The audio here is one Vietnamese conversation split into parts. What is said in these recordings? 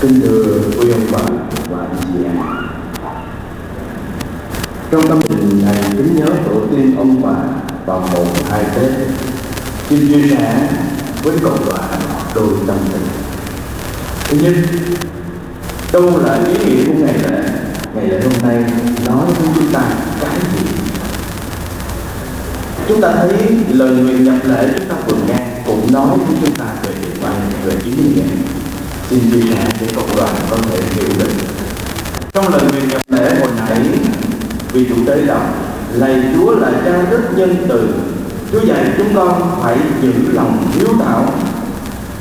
Kính thưa quý ông bà và anh chị em. Trong tâm tình này kính nhớ tổ tiên ông bà vào mùng hai Tết. Xin chia sẻ với cộng đoàn đôi tâm tình. Thứ nhất, đâu là ý nghĩa của ngày lễ? Ngày lễ hôm nay nói với chúng ta cái gì? Chúng ta thấy lời nguyện nhập lễ chúng ta vừa nghe cũng nói với chúng ta về điều quan về ý nghĩa xin chia sẻ để cộng đoàn có thể hiểu được. Trong lời nguyện nhập lễ hồi nãy, vì chủ tế đọc, lạy chúa là cha rất nhân từ. Chúa dạy chúng con phải giữ lòng hiếu thảo.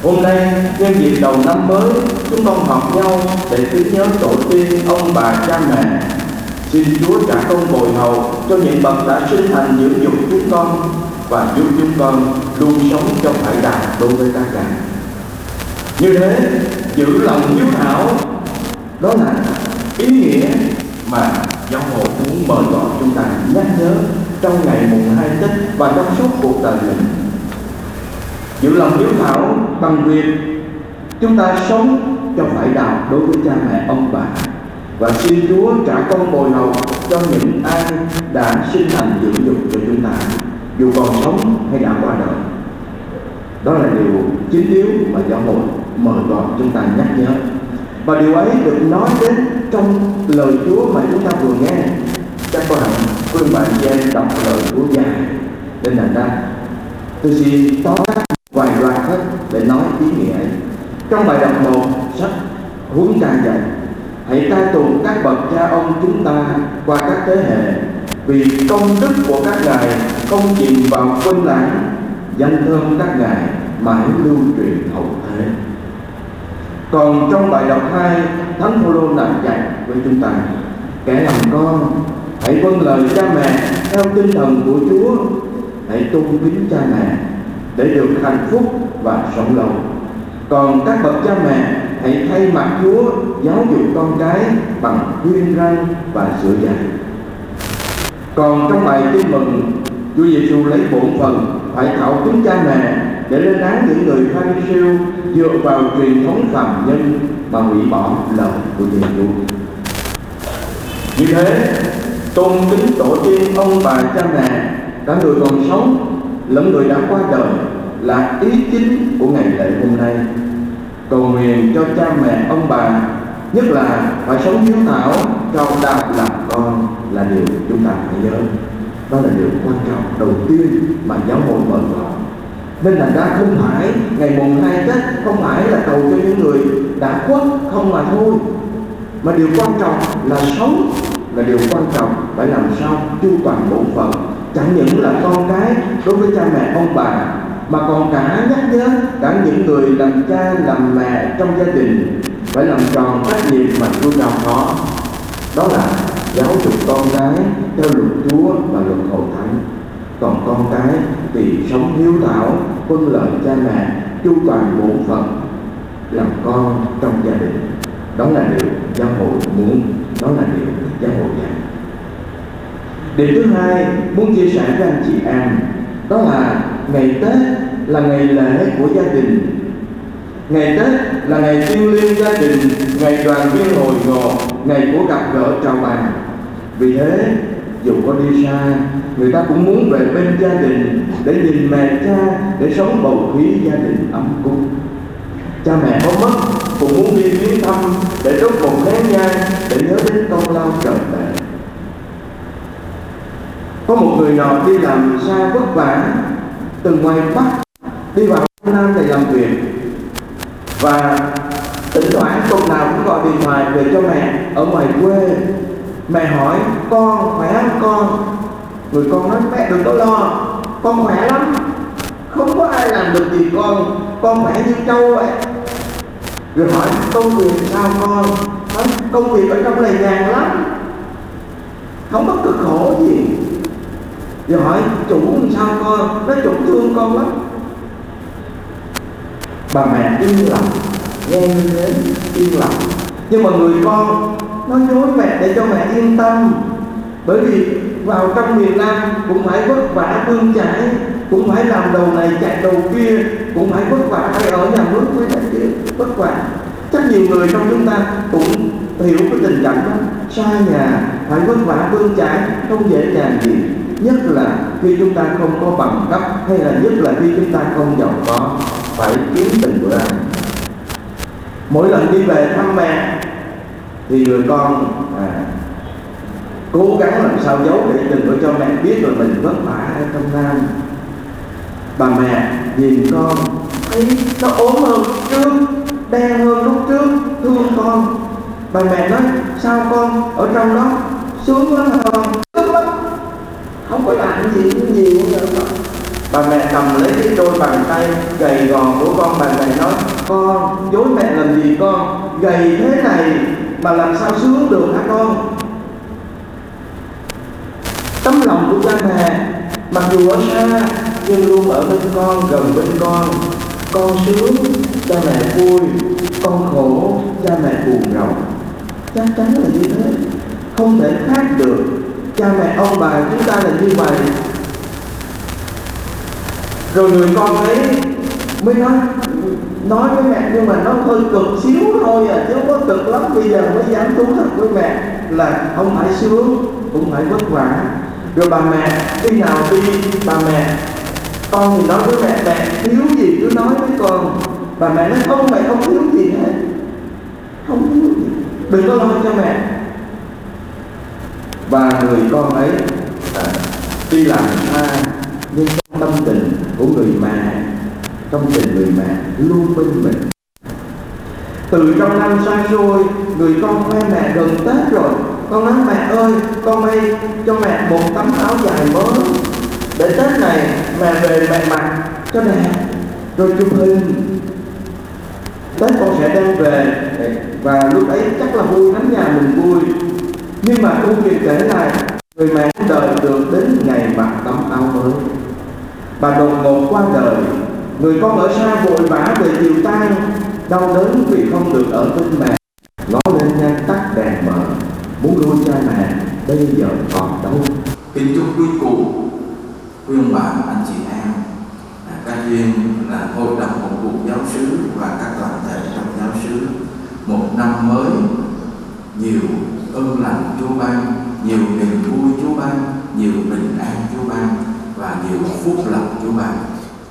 Hôm nay, nhân dịp đầu năm mới, chúng con họp nhau để tưởng nhớ tổ tiên ông bà cha mẹ. Xin chúa trả công bồi hầu cho những bậc đã sinh thành dưỡng dục chúng con và giúp chúng con luôn sống trong hải đạt đối với các ngài như thế giữ lòng hiếu thảo. Đó là ý nghĩa mà giáo hội muốn mời gọi chúng ta nhắc nhớ trong ngày mùng hai tết và trong suốt cuộc đời mình. Giữ lòng hiếu thảo bằng việc chúng ta sống cho phải đạo đối với cha mẹ, ông bà. Và xin Chúa trả công bồi hầu cho những ai đã sinh thành dưỡng dục cho chúng ta, dù còn sống hay đã qua đời. Đó là điều chính yếu mà giáo hội mời gọi chúng ta nhắc nhớ. Và điều ấy được nói đến trong lời Chúa mà chúng ta vừa nghe. Các bạn, hẳn quý bạn chị em đọc lời Chúa dài nên thành ra tôi xin tóm tắt vài đoạn hết để nói ý nghĩa ấy. Trong bài đọc một sách huấn trang dạy hãy ca tụng các bậc cha ông chúng ta qua các thế hệ vì công đức của các ngài không chìm vào quên lãng danh thơm các ngài mãi lưu truyền hậu thế còn trong bài đọc 2 Thánh Phaolô đã dạy với chúng ta, kẻ làm con, hãy vâng lời cha mẹ theo tinh thần của Chúa. Hãy tôn kính cha mẹ để được hạnh phúc và sống lâu. Còn các bậc cha mẹ, hãy thay mặt Chúa giáo dục con cái bằng khuyên răn và sửa dạy. Còn trong bài tin mừng Chúa Giêsu lấy bổn phần phải thảo kính cha mẹ để lên án những người Pharisêu dựa vào truyền thống phàm nhân mà hủy bỏ lời của Giêsu. Như thế, tôn kính tổ tiên ông bà cha mẹ cả người còn sống lẫn người đã qua đời là ý chính của ngày lễ hôm nay. Cầu nguyện cho cha mẹ ông bà nhất là phải sống hiếu thảo cho đạo làm con là điều chúng ta phải nhớ đó là điều quan trọng đầu tiên mà giáo hội mời gọi nên là ra không phải ngày mùng hai tết, không phải là cầu cho những người đã khuất không mà thôi. Mà điều quan trọng là sống, là điều quan trọng phải làm sao chu toàn bổn phận. Chẳng những là con cái đối với cha mẹ, ông bà, mà còn cả nhắc nhớ cả những người làm cha, làm mẹ trong gia đình phải làm tròn trách nhiệm mà Chúa giao họ đó là giáo dục con cái theo luật Chúa và luật hội thánh. Còn con cái thì sống hiếu thảo quân lợi cha mẹ chu toàn bổn phận làm con trong gia đình. Đó là điều giáo hội muốn đó là điều giáo hội dạy. Điều thứ hai muốn chia sẻ với anh chị em đó là ngày tết là ngày lễ của gia đình. Ngày Tết là ngày tiêu liên gia đình, ngày đoàn viên hồi ngộ, ngày của gặp gỡ chào bàn. Vì thế, dù có đi xa, người ta cũng muốn về bên gia đình để nhìn mẹ cha, để sống bầu khí gia đình ấm cúng. Cha mẹ có mất cũng muốn đi viếng thăm để đốt một nén nhang để nhớ đến công lao trời mẹ. Có một người nọ đi làm xa vất vả từ ngoài Bắc đi vào Nam để làm việc và thỉnh thoảng tuần nào cũng gọi điện thoại về cho mẹ ở ngoài quê. Mẹ hỏi con khỏe không con? Người con nói mẹ đừng có lo con khỏe lắm. Không có ai làm được gì con con khỏe như trâu vậy. Rồi hỏi công việc sao con? Nói, công việc ở trong này nhàn lắm. Không có cực khổ gì. Rồi hỏi chủ làm sao con? Nói chủ thương con lắm. Bà mẹ im lặng nghe đến yên lặng. Nhưng mà người con, nó dối mẹ để cho mẹ yên tâm. Bởi vì vào trong miền Nam cũng phải vất vả bươn chải, cũng phải làm đầu này chạy đầu kia, cũng phải vất vả phải ở nhà nước với này kia vất vả. Chắc nhiều người trong chúng ta cũng hiểu cái tình cảnh đó. Xa nhà, phải vất vả bươn chải, không dễ dàng gì. Nhất là khi chúng ta không có bằng cấp, hay là nhất là khi chúng ta không giàu có, phải kiếm tình bữa ăn mỗi lần đi về thăm mẹ thì người con à, cố gắng làm sao giấu để đừng có cho mẹ biết là mình vất vả ở trong nam bà mẹ nhìn con thấy nó ốm hơn trước đen hơn lúc trước thương con. Bà mẹ nói sao con ở trong đó? Sướng lắm không sướng lắm. Không có làm gì nhiều bà mẹ cầm lấy cái đôi bàn tay gầy gò của con, bà mẹ nói, con, dối mẹ làm gì con? Gầy thế này mà làm sao sướng được hả con? Tấm lòng của cha mẹ, mặc dù ở xa, nhưng luôn ở bên con, gần bên con. Con sướng, cha mẹ vui. Con khổ, cha mẹ buồn rầu. Chắc chắn là như thế. Không thể khác được. Cha mẹ ông bà chúng ta là như vậy rồi người con ấy mới nói nói với mẹ nhưng mà nó hơi cực xíu thôi à chứ không có cực lắm. Bây giờ mới dám thú thật với mẹ là không phải sướng cũng phải vất vả. Rồi bà mẹ khi nào đi bà mẹ con thì nói với mẹ mẹ thiếu gì cứ nói với con. Bà mẹ nói không mẹ không thiếu gì hết. Không thiếu gì. Đừng có lo cho mẹ. Và người con ấy à, đi làm xa nhưng trong tâm tình của người mẹ trong tình người mẹ luôn bên mình từ trong năm xa xôi người con khoe mẹ gần tết rồi. Con nói, mẹ ơi, con may cho mẹ một tấm áo dài mới. Để tết này mẹ về mẹ mặc cho đẹp. Rồi chụp hình. Tết con sẽ đem về. Và lúc ấy chắc là vui lắm nhà mình vui. Nhưng mà công việc kể lại, người mẹ đời được đến ngày mặc tấm áo mới bà đột ngột qua đời, người con ở xa vội vã về chiều tan đau đớn vì không được ở bên mẹ. Ngó lên nhan tắt đèn mở, muốn nuôi cha mẹ, bây giờ còn đâu. Kính chúc quý cụ, quý ông bà, anh chị em à, các duyên là hội đồng một cụ giáo sứ và các đoàn thể trong giáo sứ. Một năm mới, nhiều ơn lành Chúa ban, nhiều niềm vui Chúa ban, nhiều bình an nhiều phúc lành Chúa bạn.